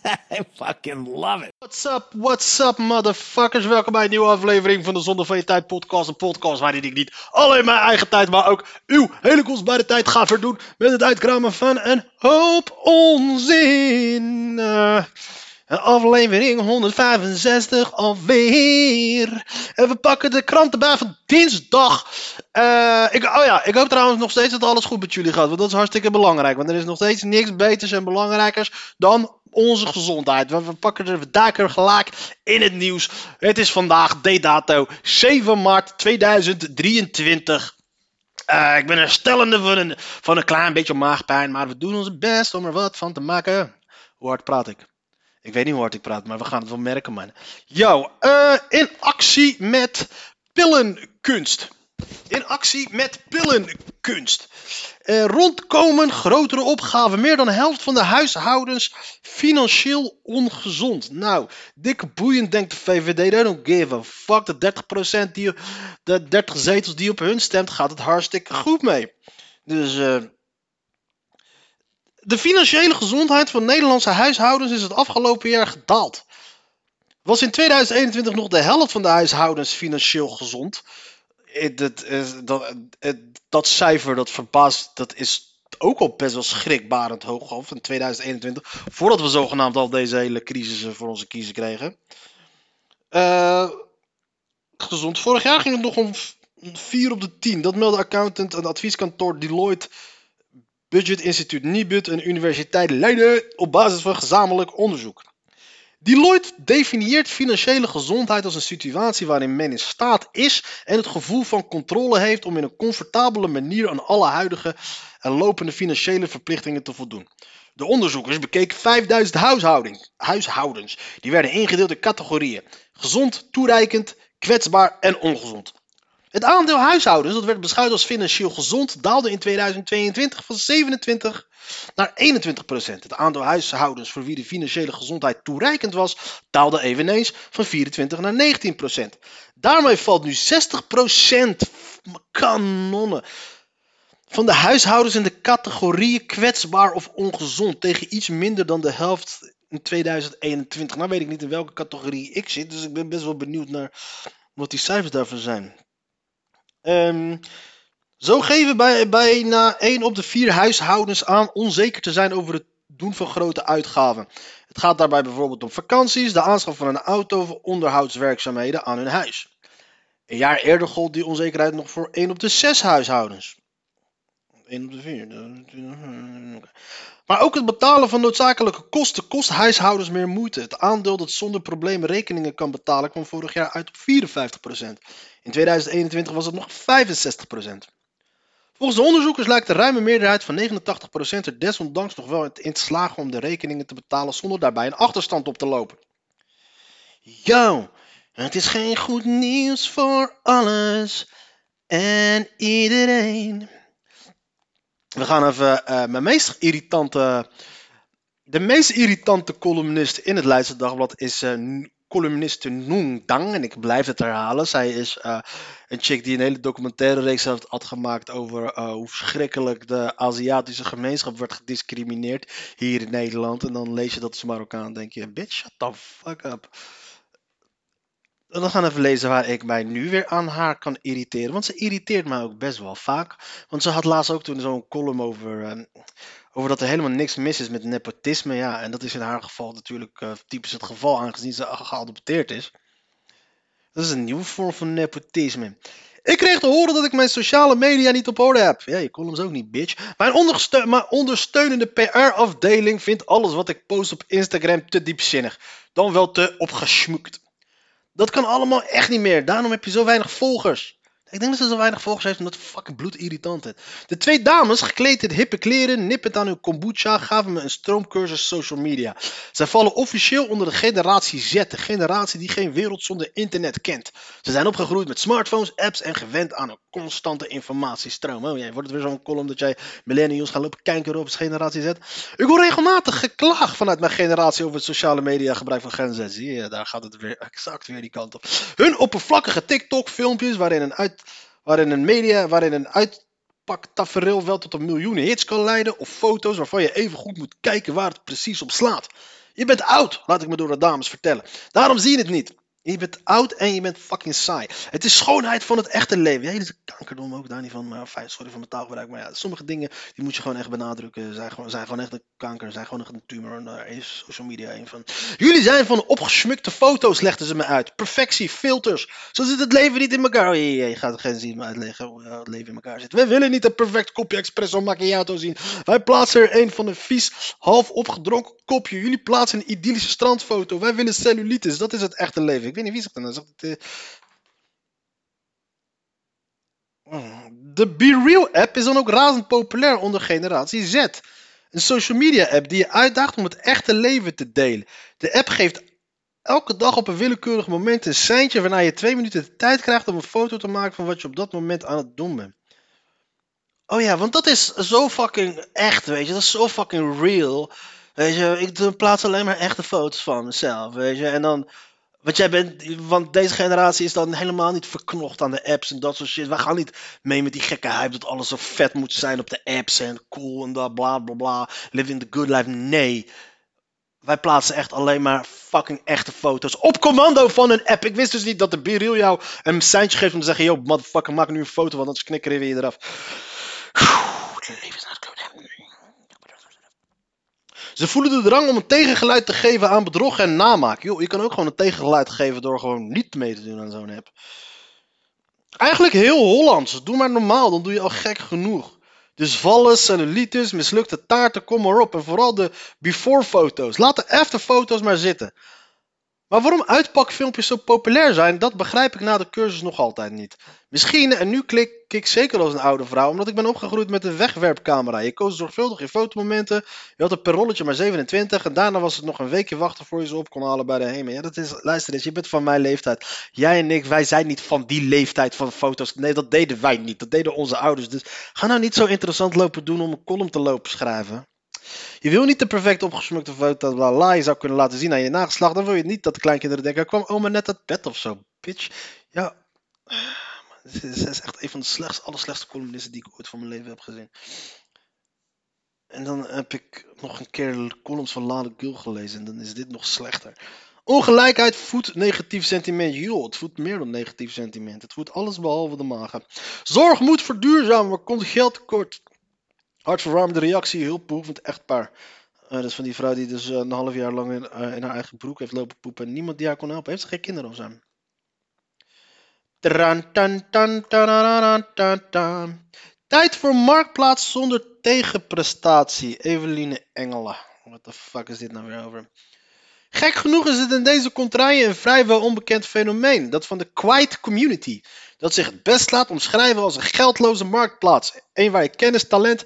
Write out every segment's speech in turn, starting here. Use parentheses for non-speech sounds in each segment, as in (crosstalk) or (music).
(laughs) I fucking love it. What's up, what's up, motherfuckers? Welkom bij een nieuwe aflevering van de Zonder van je Tijd podcast. Een podcast waarin ik niet alleen mijn eigen tijd, maar ook uw hele kostbare tijd ga verdoen met het uitkramen van een hoop onzin. Eh, aflevering 165 alweer. En we pakken de krant erbij van dinsdag. Eh, ik, oh ja, ik hoop trouwens nog steeds dat alles goed met jullie gaat. Want dat is hartstikke belangrijk. Want er is nog steeds niks beters en belangrijkers dan onze gezondheid. We, we pakken er, duiken gelijk in het nieuws. Het is vandaag, de dato, 7 maart 2023. Eh, ik ben herstellende van een, van een klein beetje maagpijn. Maar we doen ons best om er wat van te maken. Hoe hard praat ik? Ik weet niet hoe hard ik praat, maar we gaan het wel merken, man. Yo, eh, in actie met pillenkunst. In actie met pillenkunst. Eh, rondkomen grotere opgaven. Meer dan de helft van de huishoudens financieel ongezond. Nou, dikke boeiend denkt de VVD. They don't give a fuck. De 30%, die, de 30 zetels die op hun stemt, gaat het hartstikke goed mee. Dus eh, de financiële gezondheid van Nederlandse huishoudens is het afgelopen jaar gedaald. Was in 2021 nog de helft van de huishoudens financieel gezond. Dat, dat cijfer, dat verbaast, dat is ook al best wel schrikbarend hoog af in 2021. Voordat we zogenaamd al deze hele crisis voor onze kiezen kregen. Eh, gezond. Vorig jaar ging het nog om 4 op de 10. Dat meldde accountant en advieskantoor Deloitte Budget Instituut Nibud en Universiteit Leiden op basis van gezamenlijk onderzoek. Deloitte definieert financiële gezondheid als een situatie waarin men in staat is en het gevoel van controle heeft om in een comfortabele manier aan alle huidige en lopende financiële verplichtingen te voldoen. De onderzoekers bekeken 5000 huishouding, huishoudens. Die werden ingedeeld in categorieën: gezond, toereikend, kwetsbaar en ongezond. Het aandeel huishoudens dat werd beschouwd als financieel gezond daalde in 2022 van 27 naar 21 procent. Het aandeel huishoudens voor wie de financiële gezondheid toereikend was daalde eveneens van 24 naar 19 procent. Daarmee valt nu 60 procent kanonnen van de huishoudens in de categorieën kwetsbaar of ongezond tegen iets minder dan de helft in 2021. Nou weet ik niet in welke categorie ik zit, dus ik ben best wel benieuwd naar wat die cijfers daarvan zijn. Ehm, zo geven bij, bijna 1 op de 4 huishoudens aan onzeker te zijn over het doen van grote uitgaven. Het gaat daarbij bijvoorbeeld om vakanties, de aanschaf van een auto of onderhoudswerkzaamheden aan hun huis. Een jaar eerder gold die onzekerheid nog voor 1 op de 6 huishoudens. 1 op de 4. Maar ook het betalen van noodzakelijke kosten kost huishoudens meer moeite. Het aandeel dat zonder problemen rekeningen kan betalen kwam vorig jaar uit op 54%. In 2021 was het nog 65%. Volgens de onderzoekers lijkt de ruime meerderheid van 89% er desondanks nog wel in te slagen om de rekeningen te betalen zonder daarbij een achterstand op te lopen. Yo, het is geen goed nieuws voor alles en iedereen. We gaan even eh, mijn meest irritante. De meest irritante columnist in het Leidse Dagblad is N- columniste Noong Dang. En ik blijf het herhalen. Zij is eh, een chick die een hele documentaire reeks had gemaakt over hoe verschrikkelijk de Aziatische gemeenschap werd gediscrimineerd hier in Nederland. En dan lees je dat als Marokkaan en denk je, bitch, shut the fuck up. En dan gaan we even lezen waar ik mij nu weer aan haar kan irriteren. Want ze irriteert mij ook best wel vaak. Want ze had laatst ook toen zo'n column over, eh, over dat er helemaal niks mis is met nepotisme. Ja, en dat is in haar geval natuurlijk eh, typisch het geval, aangezien ze ge- geadopteerd is. Dat is een nieuwe vorm van nepotisme. Ik kreeg te horen dat ik mijn sociale media niet op orde heb. Ja, je columns ook niet, bitch. Mijn, mijn ondersteunende PR-afdeling vindt alles wat ik post op Instagram te diepzinnig. Dan wel te opgesmukt. Dat kan allemaal echt niet meer. Daarom heb je zo weinig volgers. Ik denk dat ze zo weinig volgers heeft omdat het fucking bloedirritant is. De twee dames, gekleed in hippe kleren, nippend aan hun kombucha, gaven me een stroomcursus social media. Zij vallen officieel onder de generatie Z, de generatie die geen wereld zonder internet kent. Ze zijn opgegroeid met smartphones, apps en gewend aan een constante informatiestroom. Oh, jij wordt weer zo'n column dat jij millennials gaat lopen kijken op generatie Z. Ik hoor regelmatig geklaag vanuit mijn generatie over het sociale media gebruik van Gen Z. Zie je, daar gaat het weer exact weer die kant op. Hun oppervlakkige TikTok-filmpjes waarin een, uit, waarin een media, waarin een uitpaktafereel wel tot een miljoen hits kan leiden. Of foto's waarvan je even goed moet kijken waar het precies op slaat. Je bent oud, laat ik me door de dames vertellen. Daarom zie je het niet. Je bent oud en je bent fucking saai. Het is schoonheid van het echte leven. Ja, deze kankerdom ook daar niet van. Maar fijn, sorry voor mijn taalgebruik. Maar ja, sommige dingen die moet je gewoon echt benadrukken. Zijn gewoon, zijn gewoon echt een kanker. Zijn gewoon echt een tumor. En daar is social media een van. Jullie zijn van opgeschmukte foto's, legden ze me uit. Perfectie, filters. Zo zit het leven niet in elkaar. Oh, je, je gaat geen zien uitleggen hoe het leven in elkaar zit. We willen niet een perfect kopje espresso macchiato zien. Wij plaatsen er een van een vies, half opgedronken kopje. Jullie plaatsen een idyllische strandfoto. Wij willen cellulitis. Dat is het echte leven. Ik niet wie zegt dat het, uh... De Be Real app is dan ook razend populair onder generatie Z. Een social media app die je uitdaagt om het echte leven te delen. De app geeft elke dag op een willekeurig moment een seintje waarna je twee minuten de tijd krijgt om een foto te maken van wat je op dat moment aan het doen bent. Oh ja, want dat is zo fucking echt, weet je. Dat is zo fucking real. Weet je, ik plaats alleen maar echte foto's van mezelf, weet je. En dan, want jij bent, want deze generatie is dan helemaal niet verknocht aan de apps en dat soort shit. Wij gaan niet mee met die gekke hype dat alles zo vet moet zijn op de apps en cool en dat bla bla bla. Living the good life. Nee. Wij plaatsen echt alleen maar fucking echte foto's op commando van een app. Ik wist dus niet dat de Biril jou een seintje geeft om te zeggen: Yo, motherfucker, maak nu een foto, want anders knikkeren we je eraf. Het leven is naar het ze voelen de drang om een tegengeluid te geven aan bedrog en namaak. Yo, je kan ook gewoon een tegengeluid geven door gewoon niet mee te doen aan zo'n app. Eigenlijk heel Hollands. Doe maar normaal, dan doe je al gek genoeg. Dus vallen, cellulitis, mislukte taarten, kom maar op. En vooral de before foto's. Laat de after foto's maar zitten. Maar waarom uitpakfilmpjes zo populair zijn, dat begrijp ik na de cursus nog altijd niet. Misschien, en nu klik ik zeker als een oude vrouw, omdat ik ben opgegroeid met een wegwerpcamera. Je koos zorgvuldig je fotomomenten, je had een per rolletje maar 27 en daarna was het nog een weekje wachten voor je ze op kon halen bij de HEMA. Ja, dat is, luister eens, je bent van mijn leeftijd. Jij en ik, wij zijn niet van die leeftijd van foto's. Nee, dat deden wij niet, dat deden onze ouders. Dus ga nou niet zo interessant lopen doen om een column te lopen schrijven. Je wil niet de perfect opgesmukte foto bla bla je zou kunnen laten zien aan je nageslacht. Dan wil je niet dat de kleinkinderen denken, kwam oma net uit bed of zo, bitch. Ja, ze is echt een van de slechtste, allerslechtste columnisten die ik ooit van mijn leven heb gezien. En dan heb ik nog een keer columns van Lade Gul gelezen en dan is dit nog slechter. Ongelijkheid voedt negatief sentiment. Joh, het voedt meer dan negatief sentiment. Het voedt alles behalve de magen. Zorg moet verduurzamen, er komt geld tekort. Hartverwarmende reactie, hulpbehoevend echtpaar. Uh, dat is van die vrouw die dus uh, een half jaar lang in, uh, in, haar eigen broek heeft lopen poepen en niemand die haar kon helpen. Heeft ze geen kinderen of zo? Tijd voor marktplaats zonder tegenprestatie. Eveline Engelen. What the fuck is dit nou weer over? Gek genoeg is het in deze contraille een vrijwel onbekend fenomeen, dat van de quiet community, dat zich het best laat omschrijven als een geldloze marktplaats. Een waar je kennis, talent,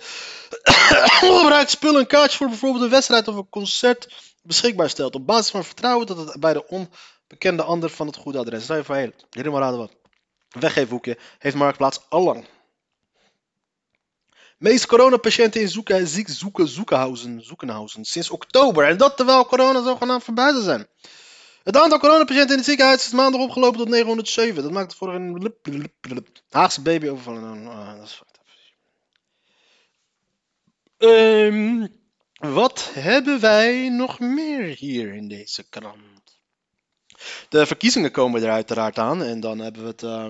(coughs) ongebruikt spullen en kaartjes voor bijvoorbeeld een wedstrijd of een concert beschikbaar stelt, op basis van vertrouwen dat het bij de onbekende ander van het goede adres. Stel je voor, helemaal raden wat. Weggeefhoekje heeft Marktplaats allang. Meeste coronapatiënten in zoeken, ziek, zoeken, zoekenhausen sinds oktober. En dat terwijl corona zogenaamd voorbij zou zijn. Het aantal coronapatiënten in het ziekenhuis is maandag opgelopen tot 907. Dat maakt voor een Haagse baby overvallen. Oh, dat is um, wat hebben wij nog meer hier in deze krant? De verkiezingen komen er uiteraard aan. En dan hebben we het uh,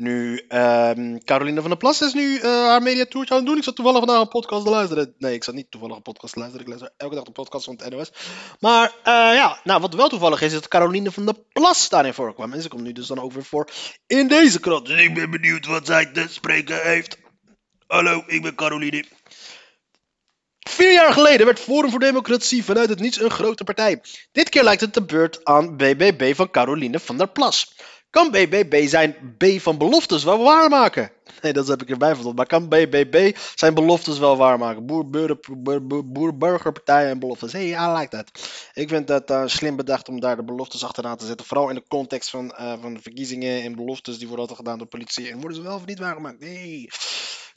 nu. Uh, Caroline van der Plas is nu uh, haar mediatourtje aan het doen. Ik zat toevallig vandaag een podcast te luisteren. Nee, ik zat niet toevallig een podcast te luisteren. Ik luister elke dag een podcast van het NOS. Maar uh, ja, nou, wat wel toevallig is, is dat Caroline van der Plas daarin voorkwam. En ze komt nu dus dan ook weer voor in deze krant. Dus ik ben benieuwd wat zij te spreken heeft. Hallo, ik ben Caroline. Vier jaar geleden werd Forum voor Democratie vanuit het niets een grote partij. Dit keer lijkt het de beurt aan BBB van Caroline van der Plas. Kan BBB zijn B van beloftes wel waarmaken? Nee, dat heb ik erbij verteld. Maar kan BBB zijn beloftes wel waarmaken? Boer, en beloftes. Hey, I like that. Ik vind dat uh, slim bedacht om daar de beloftes achteraan te zetten. Vooral in de context van, uh, van de verkiezingen en beloftes die worden altijd gedaan door politie. En worden ze wel of niet waargemaakt? Nee.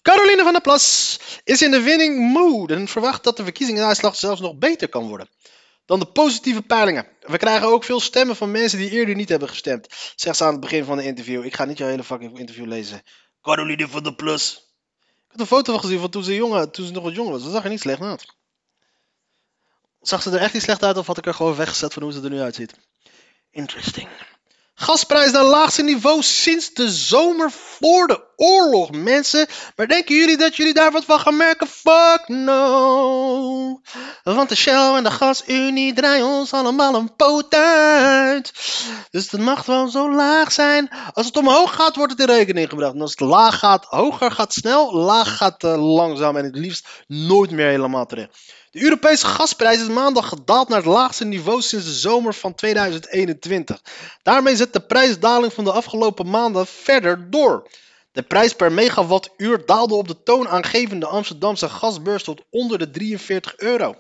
Caroline van der Plas is in de winning mood en verwacht dat de verkiezingsuitslag zelfs nog beter kan worden dan de positieve peilingen. We krijgen ook veel stemmen van mensen die eerder niet hebben gestemd. Zegt ze aan het begin van de interview. Ik ga niet jouw hele fucking interview lezen. Caroline van der Plus. Ik had een foto van gezien van toen ze, jongen, toen ze nog wat jong was. Dat zag er niet slecht uit. Zag ze er echt niet slecht uit of had ik er gewoon weggezet van hoe ze er nu uitziet? Interesting. Gasprijs naar laagste niveau sinds de zomer voor de oorlog, mensen. Maar denken jullie dat jullie daar wat van gaan merken? Fuck no. Want de Shell en de Gasunie draaien ons allemaal een poot uit. Dus het mag wel zo laag zijn. Als het omhoog gaat, wordt het in rekening gebracht. En als het laag gaat, hoger gaat snel, laag gaat uh, langzaam en het liefst nooit meer helemaal terug. De Europese gasprijs is maandag gedaald naar het laagste niveau sinds de zomer van 2021. Daarmee zet de prijsdaling van de afgelopen maanden verder door. De prijs per megawattuur daalde op de toonaangevende Amsterdamse gasbeurs tot onder de 43 euro.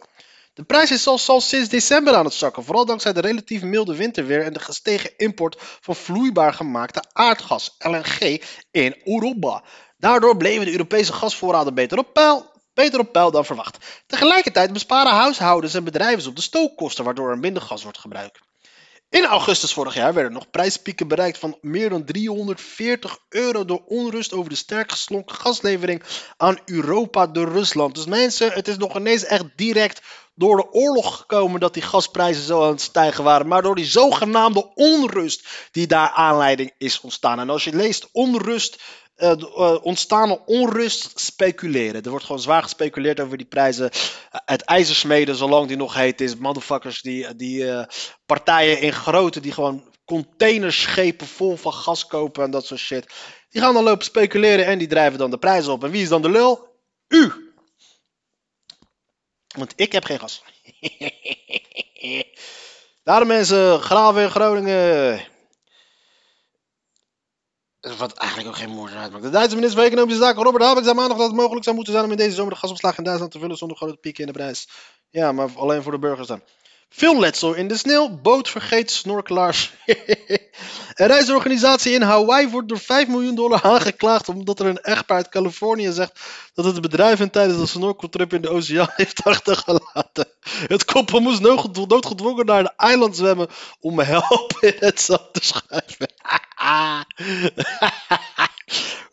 De prijs is al sinds december aan het zakken, vooral dankzij de relatief milde winterweer en de gestegen import van vloeibaar gemaakte aardgas, LNG, in Europa. Daardoor bleven de Europese gasvoorraden beter op peil beter op peil dan verwacht. Tegelijkertijd besparen huishoudens en bedrijven op de stookkosten, waardoor er minder gas wordt gebruikt. In augustus vorig jaar werden nog prijspieken bereikt van meer dan 340 euro door onrust over de sterk geslonken gaslevering aan Europa door Rusland. Dus mensen, het is nog ineens echt direct door de oorlog gekomen dat die gasprijzen zo aan het stijgen waren, maar door die zogenaamde onrust die daar aanleiding is ontstaan. En als je leest onrust uh, uh, ontstaande onrust speculeren. Er wordt gewoon zwaar gespeculeerd over die prijzen. het ijzersmeden, zolang die nog heet is. Motherfuckers, die, die uh, partijen in grote, die gewoon containerschepen vol van gas kopen en dat soort shit. Die gaan dan lopen speculeren en die drijven dan de prijzen op. En wie is dan de lul? U! Want ik heb geen gas. (laughs) Daarom mensen, graven in Groningen. Wat eigenlijk ook geen moeite uitmaakt. De Duitse minister van Economische Zaken Robert Habeck zei maandag dat het mogelijk zou moeten zijn om in deze zomer de gasopslag in Duitsland te vullen zonder grote pieken in de prijs. Ja, maar alleen voor de burgers dan. Veel letsel in de sneeuw, boot vergeet snorkelaars. (laughs) een reisorganisatie in Hawaii wordt door 5 miljoen dollar aangeklaagd omdat er een echtpaar uit Californië zegt dat het bedrijf hen tijdens een snorkeltrip in de oceaan (laughs) heeft achtergelaten. Het koppel moest noodgedwongen naar een eiland zwemmen om help in het zand te schuiven. (laughs)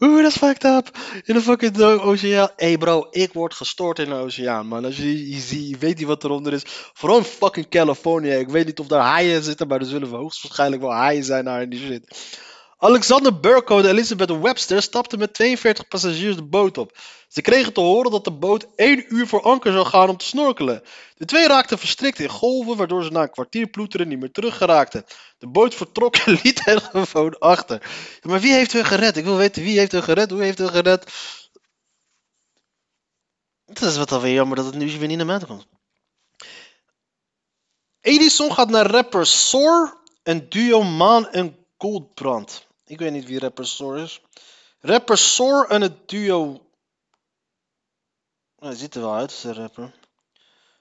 Oeh, dat is fucked up. In de fucking oceaan. Hé hey bro, ik word gestoord in de oceaan, man. Als je, je, je weet niet wat eronder is. Vooral in fucking Californië. Ik weet niet of daar haaien zitten, maar er zullen hoogstwaarschijnlijk wel haaien zijn daar in die shit. Alexander Burko en Elizabeth Webster stapten met 42 passagiers de boot op. Ze kregen te horen dat de boot één uur voor anker zou gaan om te snorkelen. De twee raakten verstrikt in golven, waardoor ze na een kwartier ploeteren niet meer teruggeraakten. De boot vertrok en liet hen (laughs) gewoon achter. maar wie heeft hun gered? Ik wil weten wie heeft hun gered, hoe heeft hun gered. Dat is wat alweer jammer dat het nu weer niet naar buiten komt. Edison gaat naar rapper Soar en duo Maan en Goldbrand. Ik weet niet wie rapper Soar is. Rapper Soar en het duo. Nou, hij ziet er wel uit, de rapper.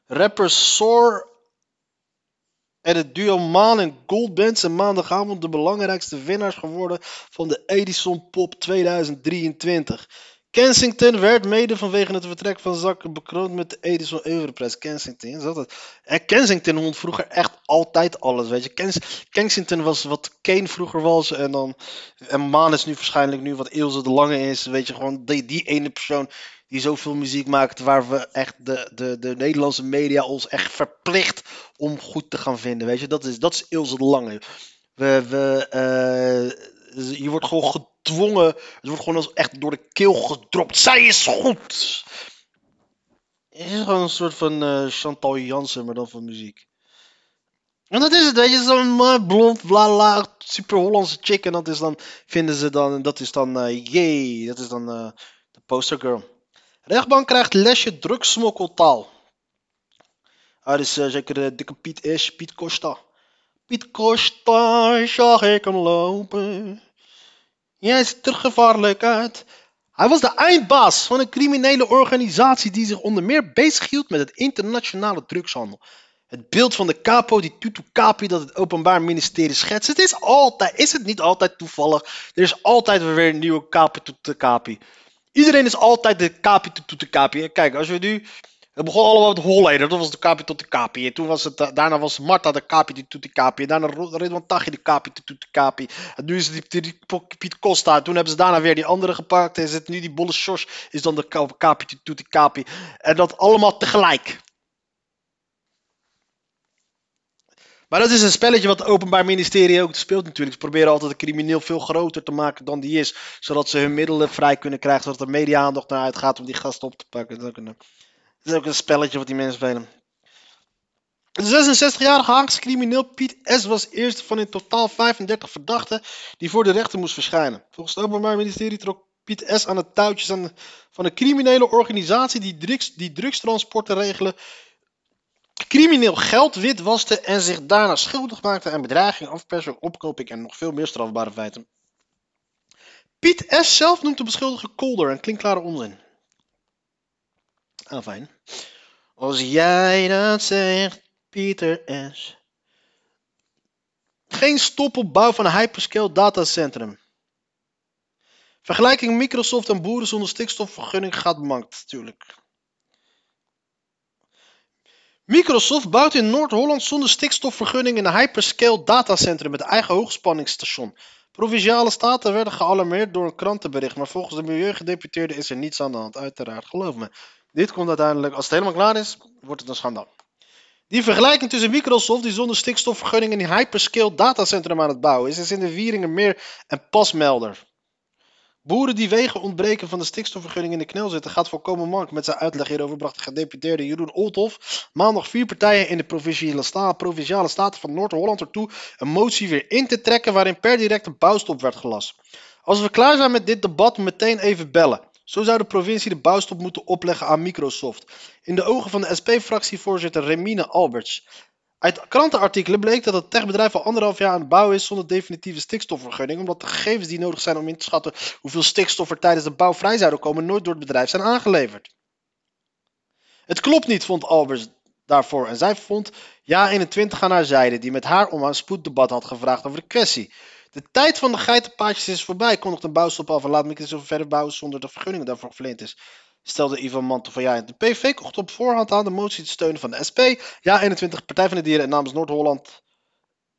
Rapper Soar en het duo Maan en Goldband zijn maandagavond de belangrijkste winnaars geworden van de Edison Pop 2023. Kensington werd mede vanwege het vertrek van Zakken bekroond met de Edison Europrijs. Kensington, is dat het? En Kensington won vroeger echt altijd alles, weet je. Kens Kensington was wat Kane vroeger was en dan... En Maan is nu waarschijnlijk nu wat Ilse de Lange is, weet je. Gewoon die, die ene persoon die zoveel muziek maakt waar we echt de, de, de Nederlandse media ons echt verplicht om goed te gaan vinden, weet je. Dat is, dat is Ilse de Lange. We... we uh, je wordt gewoon gedwongen. Het wordt gewoon als echt door de keel gedropt. Zij is goed! Het is gewoon een soort van uh, Chantal Jansen, maar dan van muziek. En dat is het, weet je, zo'n blond, bla bla, super Hollandse chick. En dat is dan, vinden ze dan, dat is dan, uh, yay, dat is dan uh, de postergirl. Rechtbank krijgt lesje drugsmokkeltaal. Ah, dus uh, zeker de dikke Piet is, Piet Costa. Piet Costa, zag ik hem lopen. Jij ziet er gevaarlijk uit. Hij was de eindbaas van een criminele organisatie die zich onder meer bezighield met het internationale drugshandel. Het beeld van de capo die tutu capi dat het openbaar ministerie schetst. Het is altijd, is het niet altijd toevallig. Er is altijd weer een nieuwe capi tutu capi. Iedereen is altijd de capi tutu capi. Kijk, als we nu het begon allemaal met Holleder, dat was de kapi tot de kapi. En toen was het, daarna was Marta de kapi die tot de kapi. En daarna Ridwan Taghi de kapi die tot de kapi. En nu is het die, die, Piet Costa. Toen hebben ze daarna weer die andere gepakt. En zit nu die Bolle Sjors is dan de kapi die tot de kapi. En dat allemaal tegelijk. Maar dat is een spelletje wat het Openbaar Ministerie ook speelt natuurlijk. Ze proberen altijd een crimineel veel groter te maken dan die is. Zodat ze hun middelen vrij kunnen krijgen. Zodat er media-aandacht naar uitgaat om die gast op te pakken. Dat is ook een spelletje wat die mensen spelen. De 66-jarige Haagse crimineel Piet S. was eerste van in totaal 35 verdachten die voor de rechter moest verschijnen. Volgens het Openbaar Ministerie trok Piet S. aan de touwtjes van een criminele organisatie die, drugs, die drugstransporten regelen, crimineel geld witwaste en zich daarna schuldig maakte aan bedreiging, afpersing, opkoping en nog veel meer strafbare feiten. Piet S. zelf noemt de beschuldigde kolder en klinkklare onzin. Ah, fijn. Als jij dat zegt, Pieter S. Geen stop op bouw van een hyperscale datacentrum. Vergelijking Microsoft en boeren zonder stikstofvergunning gaat mankt, natuurlijk. Microsoft bouwt in Noord-Holland zonder stikstofvergunning een hyperscale datacentrum met eigen hoogspanningsstation. Provinciale staten werden gealarmeerd door een krantenbericht, maar volgens de milieugedeputeerde is er niets aan de hand, uiteraard, geloof me. Dit komt uiteindelijk, als het helemaal klaar is, wordt het een schandaal. Die vergelijking tussen Microsoft, die zonder stikstofvergunning een hyperscale datacentrum aan het bouwen is, is in de Wieringenmeer en Pasmelder. Boeren die wegen ontbreken van de stikstofvergunning in de knel zitten, gaat volkomen mank. Met zijn uitleg hierover bracht de gedeputeerde Jeroen Olthof maandag vier partijen in de provinciale, sta provinciale staten van Noord-Holland ertoe een motie weer in te trekken waarin per direct een bouwstop werd gelast. Als we klaar zijn met dit debat, meteen even bellen. Zo zou de provincie de bouwstop moeten opleggen aan Microsoft. In de ogen van de SP-fractievoorzitter Remine Alberts. Uit krantenartikelen bleek dat het techbedrijf al anderhalf jaar aan het bouwen is zonder definitieve stikstofvergunning, omdat de gegevens die nodig zijn om in te schatten hoeveel stikstof er tijdens de bouw vrij zouden komen, nooit door het bedrijf zijn aangeleverd. Het klopt niet, vond Alberts daarvoor. En zij vond Ja 21 aan haar zijde, die met haar om een spoeddebat had gevraagd over de kwestie. De tijd van de geitenpaadjes is voorbij, kondigt een bouwstop af en laat Microsoft verder bouwen zonder de vergunning daarvoor verleend is. Stelde Ivan Mantel van ja. De PV kocht op voorhand aan de motie te steunen van de SP. Ja, 21 Partij van de Dieren en namens Noord-Holland.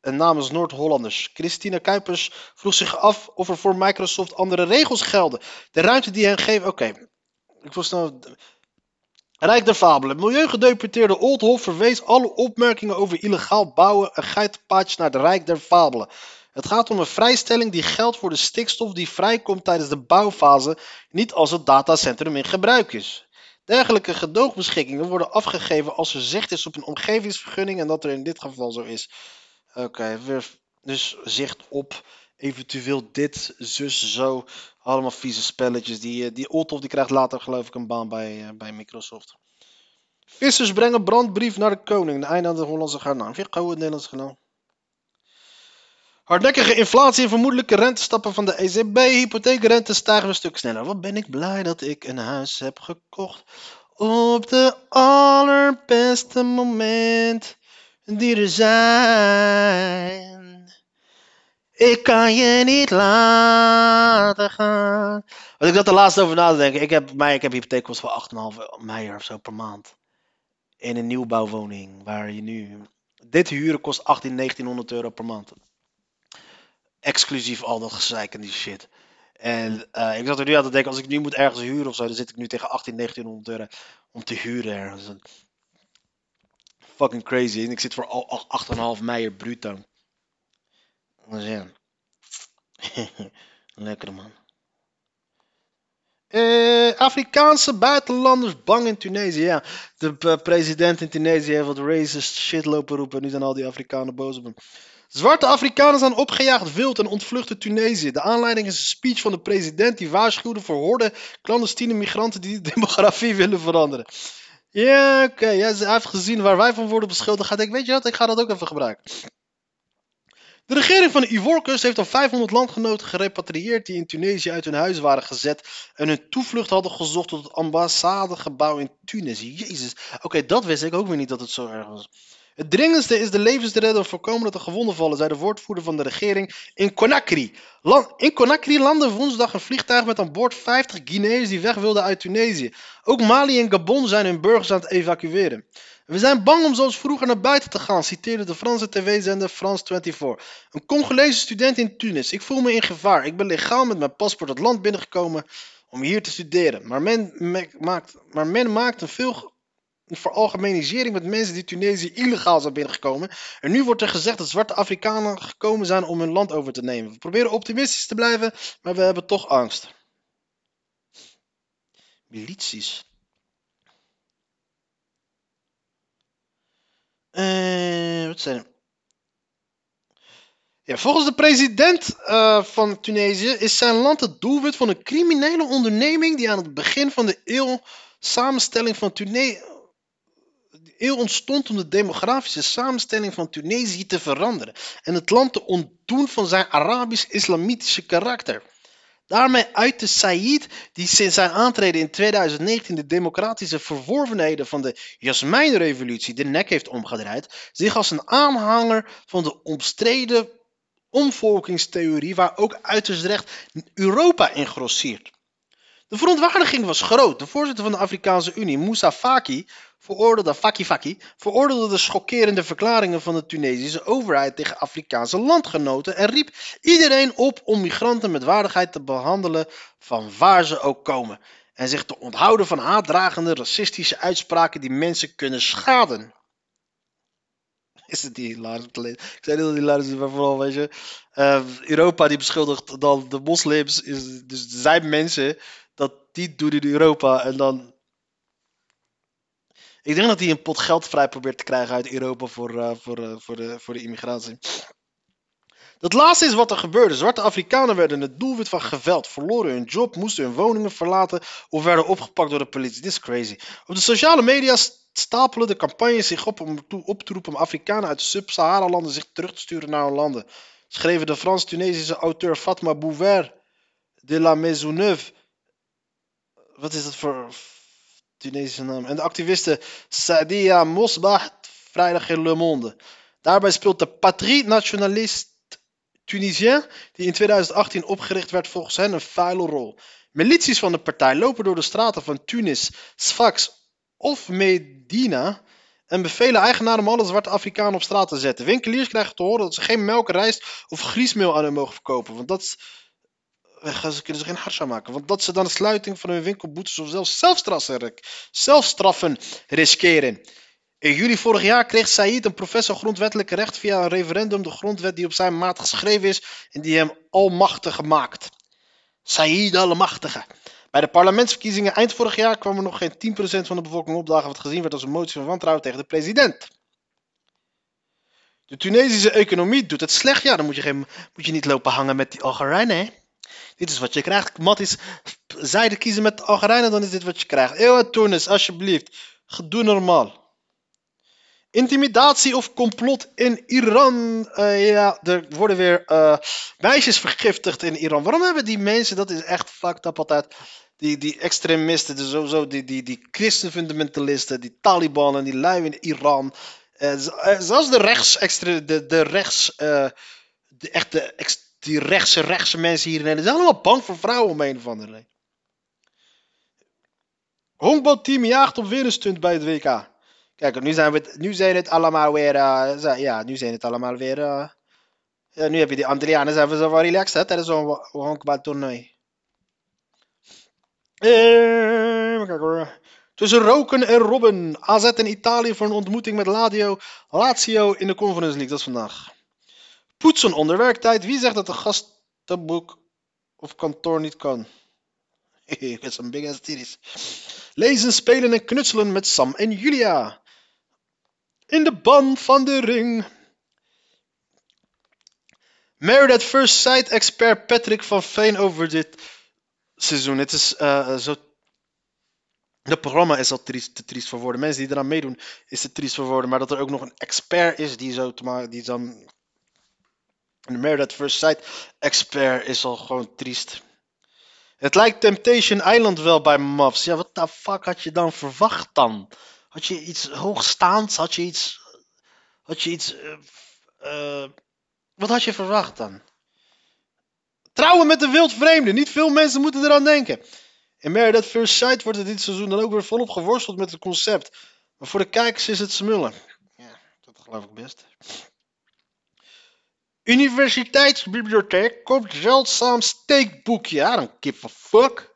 En namens Noord-Hollanders. Christina Kuipers vroeg zich af of er voor Microsoft andere regels gelden. De ruimte die hen geeft. Oké, ik wil snel. Rijk der Fabelen. Milieugedeputeerde Oldhof verwees alle opmerkingen over illegaal bouwen en geitenpaadjes naar de Rijk der Fabelen. Het gaat om een vrijstelling die geldt voor de stikstof die vrijkomt tijdens de bouwfase, niet als het datacentrum in gebruik is. Dergelijke gedoogbeschikkingen worden afgegeven als er zicht is op een omgevingsvergunning en dat er in dit geval zo is. Oké, dus zicht op eventueel dit, zus, zo. Allemaal vieze spelletjes. Die, eh, die Olthof die krijgt later geloof ik een baan bij, uh, bij Microsoft. Vissers brengen brandbrief naar de koning. De einde aan de Hollandse garnaal. Vind je het Nederlandse garnaal? Hardnekkige inflatie en vermoedelijke rentestappen van de ECB. Hypotheekrente stijgen een stuk sneller. Wat ben ik blij dat ik een huis heb gekocht. Op de allerbeste moment die er zijn. Ik kan je niet laten gaan. Als ik dat de laatste over na denk. Ik heb, mij, ik heb hypotheekkosten van 8,5 meijer of zo per maand. In een nieuwbouwwoning waar je nu... Dit huren kost 18, 1900 euro per maand exclusief al dat gezeik en die shit. En uh, ik zat er nu aan te denken, als ik nu moet ergens huren of zo, dan zit ik nu tegen 18, 1900 euro om te huren ergens. Fucking crazy. En ik zit voor 8,5 meijer bruto. Dus ja. (laughs) Lekker man. Uh, Afrikaanse buitenlanders bang in Tunesië. Ja, de president in Tunesië heeft wat racist shit lopen roepen. Nu zijn al die Afrikanen boos op hem. Zwarte Afrikanen zijn opgejaagd wild en ontvluchten Tunesië. De aanleiding is een speech van de president die waarschuwde voor horden clandestine migranten die de demografie willen veranderen. Ja, oké. Okay. hij heeft gezien waar wij van worden beschuldigd. Gaat ik, weet je wat, ik ga dat ook even gebruiken. De regering van de heeft al 500 landgenoten gerepatrieerd die in Tunesië uit hun huis waren gezet en hun toevlucht hadden gezocht tot het ambassadegebouw in Tunis. Jezus, oké, dat wist ik ook weer niet dat het zo erg was. Het dringendste is de levens te redden en voorkomen dat er gewonden vallen, zei de woordvoerder van de regering in Conakry. In Conakry landde woensdag een vliegtuig met aan boord 50 Guineërs die weg wilden uit Tunesië. Ook Mali en Gabon zijn hun burgers aan het evacueren. We zijn bang om zoals vroeger naar buiten te gaan, citeerde de Franse tv-zender France 24. Een Congolese student in Tunis. Ik voel me in gevaar. Ik ben legaal met mijn paspoort het land binnengekomen om hier te studeren. Maar men, me- maakt, maar men maakt een veel veralgemenisering met mensen die Tunesië illegaal zijn binnengekomen. En nu wordt er gezegd dat zwarte Afrikanen gekomen zijn om hun land over te nemen. We proberen optimistisch te blijven, maar we hebben toch angst. Milities. Eh, wat zijn? Ja, volgens de president eh, van Tunesië is zijn land het doelwit van een criminele onderneming die aan het begin van de eeuw samenstelling van Tunesië. Eeuw ontstond om de demografische samenstelling van Tunesië te veranderen en het land te ontdoen van zijn Arabisch-islamitische karakter. Daarmee uitte Said, die sinds zijn aantreden in 2019 de democratische verworvenheden van de Jasmijnrevolutie de nek heeft omgedraaid, zich als een aanhanger van de omstreden omvolkingstheorie waar ook uiterst recht Europa in grosseert. De verontwaardiging was groot. De voorzitter van de Afrikaanse Unie, Moussa Faki, veroordeelde, Faki Faki, veroordeelde de schokkerende verklaringen van de Tunesische overheid tegen Afrikaanse landgenoten en riep iedereen op om migranten met waardigheid te behandelen van waar ze ook komen. En zich te onthouden van haatdragende racistische uitspraken die mensen kunnen schaden. (laughs) Is het die hilarisch? Ik zei dat het hilarisch is, maar vooral, weet je. eh, Europa die beschuldigt dan de moslims. Is, dus zijn mensen dat die doen in Europa en dan. Ik denk dat hij een pot geld vrij probeert te krijgen uit Europa voor, eh, voor, eh, voor, de, voor de immigratie. Dat laatste is wat er gebeurde. Zwarte Afrikanen werden het doelwit van geweld, verloren hun job, moesten hun woningen verlaten of werden opgepakt door de politie. Dit is crazy. Op de sociale media stapelen de campagnes zich op om op te roepen om Afrikanen uit de Sub-Sahara-landen zich terug te sturen naar hun landen. Schreven de Frans-Tunesische auteur Fatma Bouvert de la Maisonneuve. Wat is dat voor Tunesische naam? En de activiste Sadia Mosbah vrijdag in Le Monde. Daarbij speelt de Patrie Nationaliste Tunisien, die in 2018 opgericht werd, volgens hen een vuile rol. Milities van de partij lopen door de straten van Tunis, Sfax of Medina en bevelen eigenaren om alle zwarte Afrikanen op straat te zetten. Winkeliers krijgen te horen dat ze geen melk, rijst of griesmeel aan hen mogen verkopen, want dat ze kunnen ze geen harsha maken, want dat ze dan de sluiting van hun winkelboetes of zelfs zelfstraffen, riskeren. In juli vorig jaar kreeg Said, een professor grondwettelijke recht, via een referendum de grondwet die op zijn maat geschreven is en die hem almachtig maakt. Said almachtige. Bij de parlementsverkiezingen eind vorig jaar kwam er nog geen 10% van de bevolking opdagen wat gezien werd als een motie van wantrouwen tegen de president. De Tunesische economie doet het slecht. Ja, dan moet je, geen, moet je niet lopen hangen met die Algerijnen. Hè? Dit is wat je krijgt. Mattis, zijde kiezen met Algerijnen, dan is dit wat je krijgt. Eeuw, Tunis, alsjeblieft. Doe normaal. Intimidatie of complot in Iran. Eh, ja, er worden weer eh, meisjes vergiftigd in Iran. Waarom hebben die mensen, dat is echt fucked up altijd. Die, die extremisten, dus sowieso die, die, die christenfundamentalisten, die Taliban en die lui in Iran. Eh, zelfs de rechts, de, de rechts, de echte, die rechtse, rechtse mensen hier in Nederland, zijn allemaal bang voor vrouwen om een of andere. Honkbalteam jaagt op weer bij het WK. Kijk, nu zijn, we, nu zijn het allemaal weer. eh, ja, nu zijn het allemaal weer. eh, ja, nu heb je die Antillianen, zijn we zo wel relaxed hè, tijdens zo'n honkbaltoernooi. Eh, kijken hoor. Tussen Roken en Robben. AZ en Italië voor een ontmoeting met Lazio, Lazio in de Conference League. Dat is vandaag. Poetsen onder werktijd. Wie zegt dat een gastenboek of kantoor niet kan? (laughs) Met zo'n big ass titties. Lezen, spelen en knutselen met Sam en Julia. In de ban van de ring. Married at First Sight expert Patrick van Veen over dit seizoen. Het is eh, zo. Het programma is al triest, te triest voor woorden. Mensen die eraan meedoen is te triest voor woorden. Maar dat er ook nog een expert is die zo. Die dan Married at First Sight expert is al gewoon triest. Het lijkt Temptation Island wel bij Mavs. Ja, wat de fuck had je dan verwacht dan? Had je iets hoogstaands? Had je iets... Had je iets... eh, eh, wat had je verwacht dan? Trouwen met een wild vreemde. Niet veel mensen moeten eraan denken. In at First Sight wordt het dit seizoen dan ook weer volop geworsteld met het concept. Maar voor de kijkers is het smullen. Ja, dat geloof ik best. Universiteitsbibliotheek komt zeldzaam steekboekje. I don't give a fuck.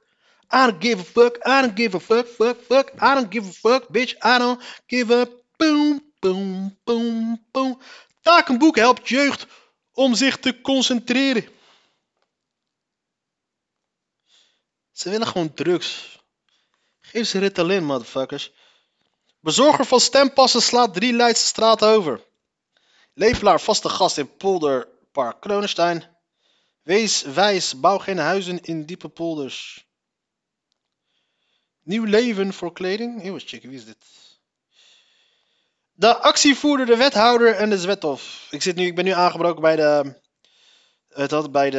I don't give a fuck. I don't give a fuck. Fuck, fuck. I don't give a fuck, bitch. I don't give a boom, boom, boom, boom. Takenboek helpt jeugd om zich te concentreren. Ze willen gewoon drugs. Geef ze Ritalin, motherfuckers. Bezorger van stempassen slaat drie Leidse straten over. Lepelaar vaste gast in polderpark Kronenstein. Wees wijs, bouw geen huizen in diepe polders. Nieuw leven voor kleding. Heel eens checken, wie is dit? De actievoerder, de wethouder en de Zwethof. Ik, zit nu, ik ben nu aangebroken bij de... Het had bij de...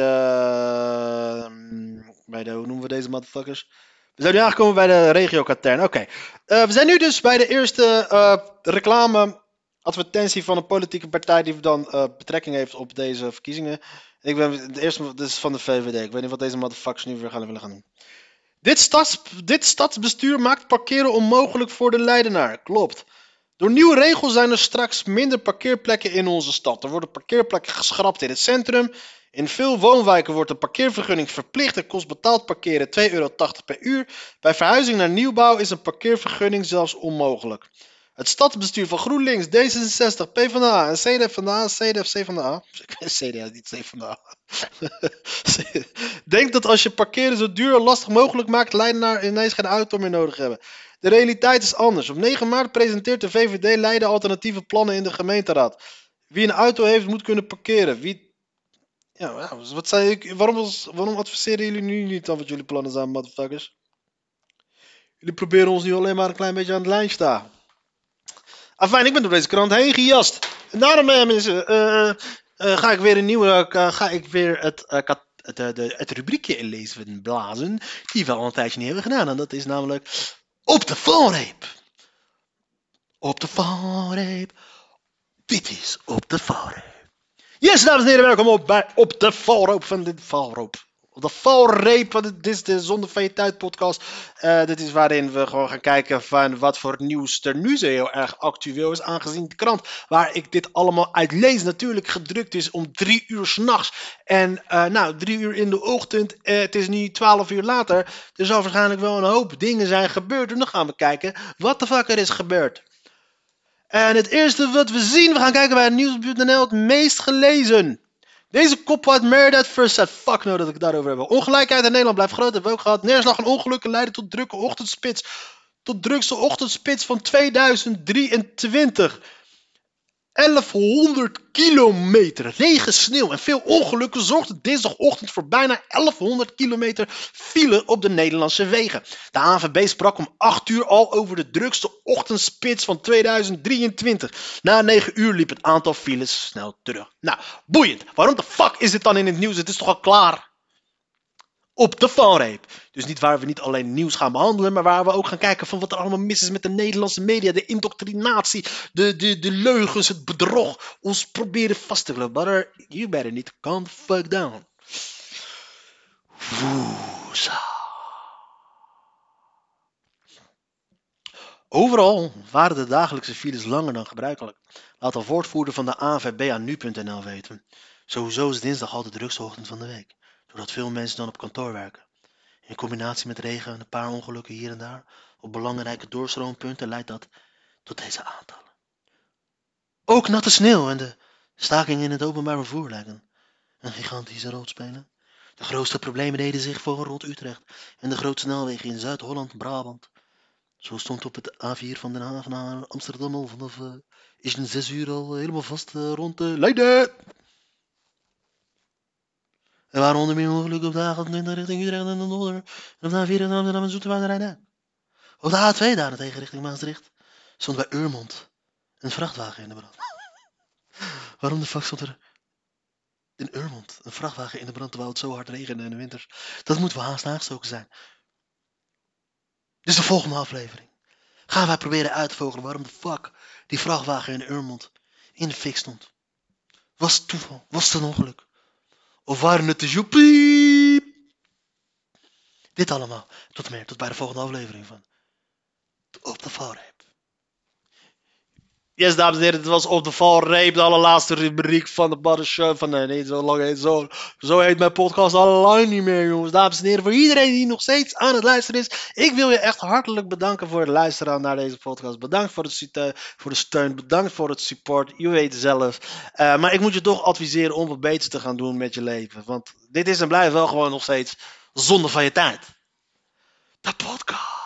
ehm, Bij de... Hoe noemen we deze motherfuckers? We zijn nu aangekomen bij de regio Katern. Oké. Eh, we zijn nu dus bij de eerste eh, reclame advertentie van een politieke partij die dan eh, betrekking heeft op deze verkiezingen. Ik ben de eerste, dit is van de VVD. Ik weet niet wat deze motherfuckers nu weer gaan willen gaan doen. Dit, stads, dit stadsbestuur maakt parkeren onmogelijk voor de Leidenaar. Klopt. Door nieuwe regels zijn er straks minder parkeerplekken in onze stad. Er worden parkeerplekken geschrapt in het centrum. In veel woonwijken wordt de parkeervergunning verplicht en kost betaald parkeren 2,80 euro per uur. Bij verhuizing naar nieuwbouw is een parkeervergunning zelfs onmogelijk. Het stadsbestuur van GroenLinks, D66, PvdA en CDFVA, CDF, CVA, (laughs) CDA, niet CVA, (laughs) denkt dat als je parkeren zo duur en lastig mogelijk maakt, Leidenaar ineens geen auto meer nodig hebben. De realiteit is anders. Op 9 maart presenteert de VVD Leiden alternatieve plannen in de gemeenteraad. Wie een auto heeft, moet kunnen parkeren. Wie... Ja, wat zei ik? Waarom, waarom adviseren jullie nu niet dan wat jullie plannen zijn, motherfuckers? Jullie proberen ons nu alleen maar een klein beetje aan de lijn te staan. Afijn, ik ben door deze krant heen gejast. En daarom, eh, mensen, eh, eh, ga ik weer een nieuwe, ga ik weer het, eh, kat- het, de, het rubriekje inlezen blazen, die we al een tijdje niet hebben gedaan. En dat is namelijk op de valreep. Op de valreep. Dit is op de valreep. Yes, dames en heren, welkom op bij Op de Valroop van de Valroop. Op de valreep, dit is de Zonder van je Tijd podcast. Eh, dit is waarin we gewoon gaan kijken van wat voor nieuws er nu zo heel erg actueel is. Aangezien de krant waar ik dit allemaal uit lees natuurlijk gedrukt is om drie uur s'nachts. En eh, nou, drie uur in de ochtend, eh, het is nu twaalf uur later. Er zal waarschijnlijk wel een hoop dingen zijn gebeurd. En dan gaan we kijken wat de fuck er is gebeurd. En het eerste wat we zien, we gaan kijken bij nieuws.nl, het meest gelezen. Deze kop Married at First Sight. Fuck nou dat ik het daarover heb. Ongelijkheid in Nederland blijft groot. Hebben we ook gehad. Neerslag en ongelukken leiden tot drukke ochtendspits. Tot drukste ochtendspits van 2023. 1100 kilometer regen, sneeuw en veel ongelukken zorgden dinsdagochtend voor bijna 1100 kilometer file op de Nederlandse wegen. De ANVB sprak om 8 uur al over de drukste ochtendspits van 2023. Na 9 uur liep het aantal files snel terug. Nou, boeiend. Waarom de fuck is dit dan in het nieuws? Het is toch al klaar? Op de valreep. Dus niet waar we niet alleen nieuws gaan behandelen, maar waar we ook gaan kijken van wat er allemaal mis is met de Nederlandse media, de indoctrinatie, de, de, de leugens, het bedrog, ons proberen vast te. But you better calm the fuck down. Woesa. Overal waren de dagelijkse files langer dan gebruikelijk. Laat een woordvoerder van de ANVB aan nu.nl weten. Sowieso is dinsdag altijd de drukste ochtend van de week doordat veel mensen dan op kantoor werken. In combinatie met regen en een paar ongelukken hier en daar op belangrijke doorstroompunten leidt dat tot deze aantallen. Ook natte sneeuw en de staking in het openbaar vervoer lijken een gigantische rol spelen. De grootste problemen deden zich voor rond Utrecht en de grote snelwegen in Zuid-Holland, Brabant. Zo stond op het A4 van Den Haag naar Amsterdam al vanaf een zes uur al helemaal vast uh, rond uh, Leiden. Er waren onder meer ongelukken op de A28 richting Utrecht en de Nodder. En op de A4 in Amsterdam en. Op de A2 daarentegen richting Maastricht stond bij Urmond een vrachtwagen in de brand. (laughs) Waarom de fuck stond er in Urmond. Een vrachtwagen in de brand terwijl het zo hard regende in de winter. Dat moet wel haast aangestoken zijn. Dus de volgende aflevering gaan wij proberen uit te vogelen waarom de fuck die vrachtwagen in Urmond in de fik stond. Was het toeval? Was het een ongeluk? Of waren het de joepie? Dit allemaal. Tot meer. Tot bij de volgende aflevering van Op de Valreep. Yes, dames en heren, dit was Op de Valreep, de allerlaatste rubriek van de Butter Show. Van, nee, nee, zo lang heet zo. Zo heet mijn podcast al lang niet meer, jongens. Dames en heren, voor iedereen die nog steeds aan het luisteren is. Ik wil je echt hartelijk bedanken voor het luisteren naar deze podcast. Bedankt voor, het, eh, voor de steun. Bedankt voor het support. Je weet het zelf. Uh, maar ik moet je toch adviseren om wat beter te gaan doen met je leven. Want dit is en blijft wel gewoon nog steeds zonde van je tijd. De podcast.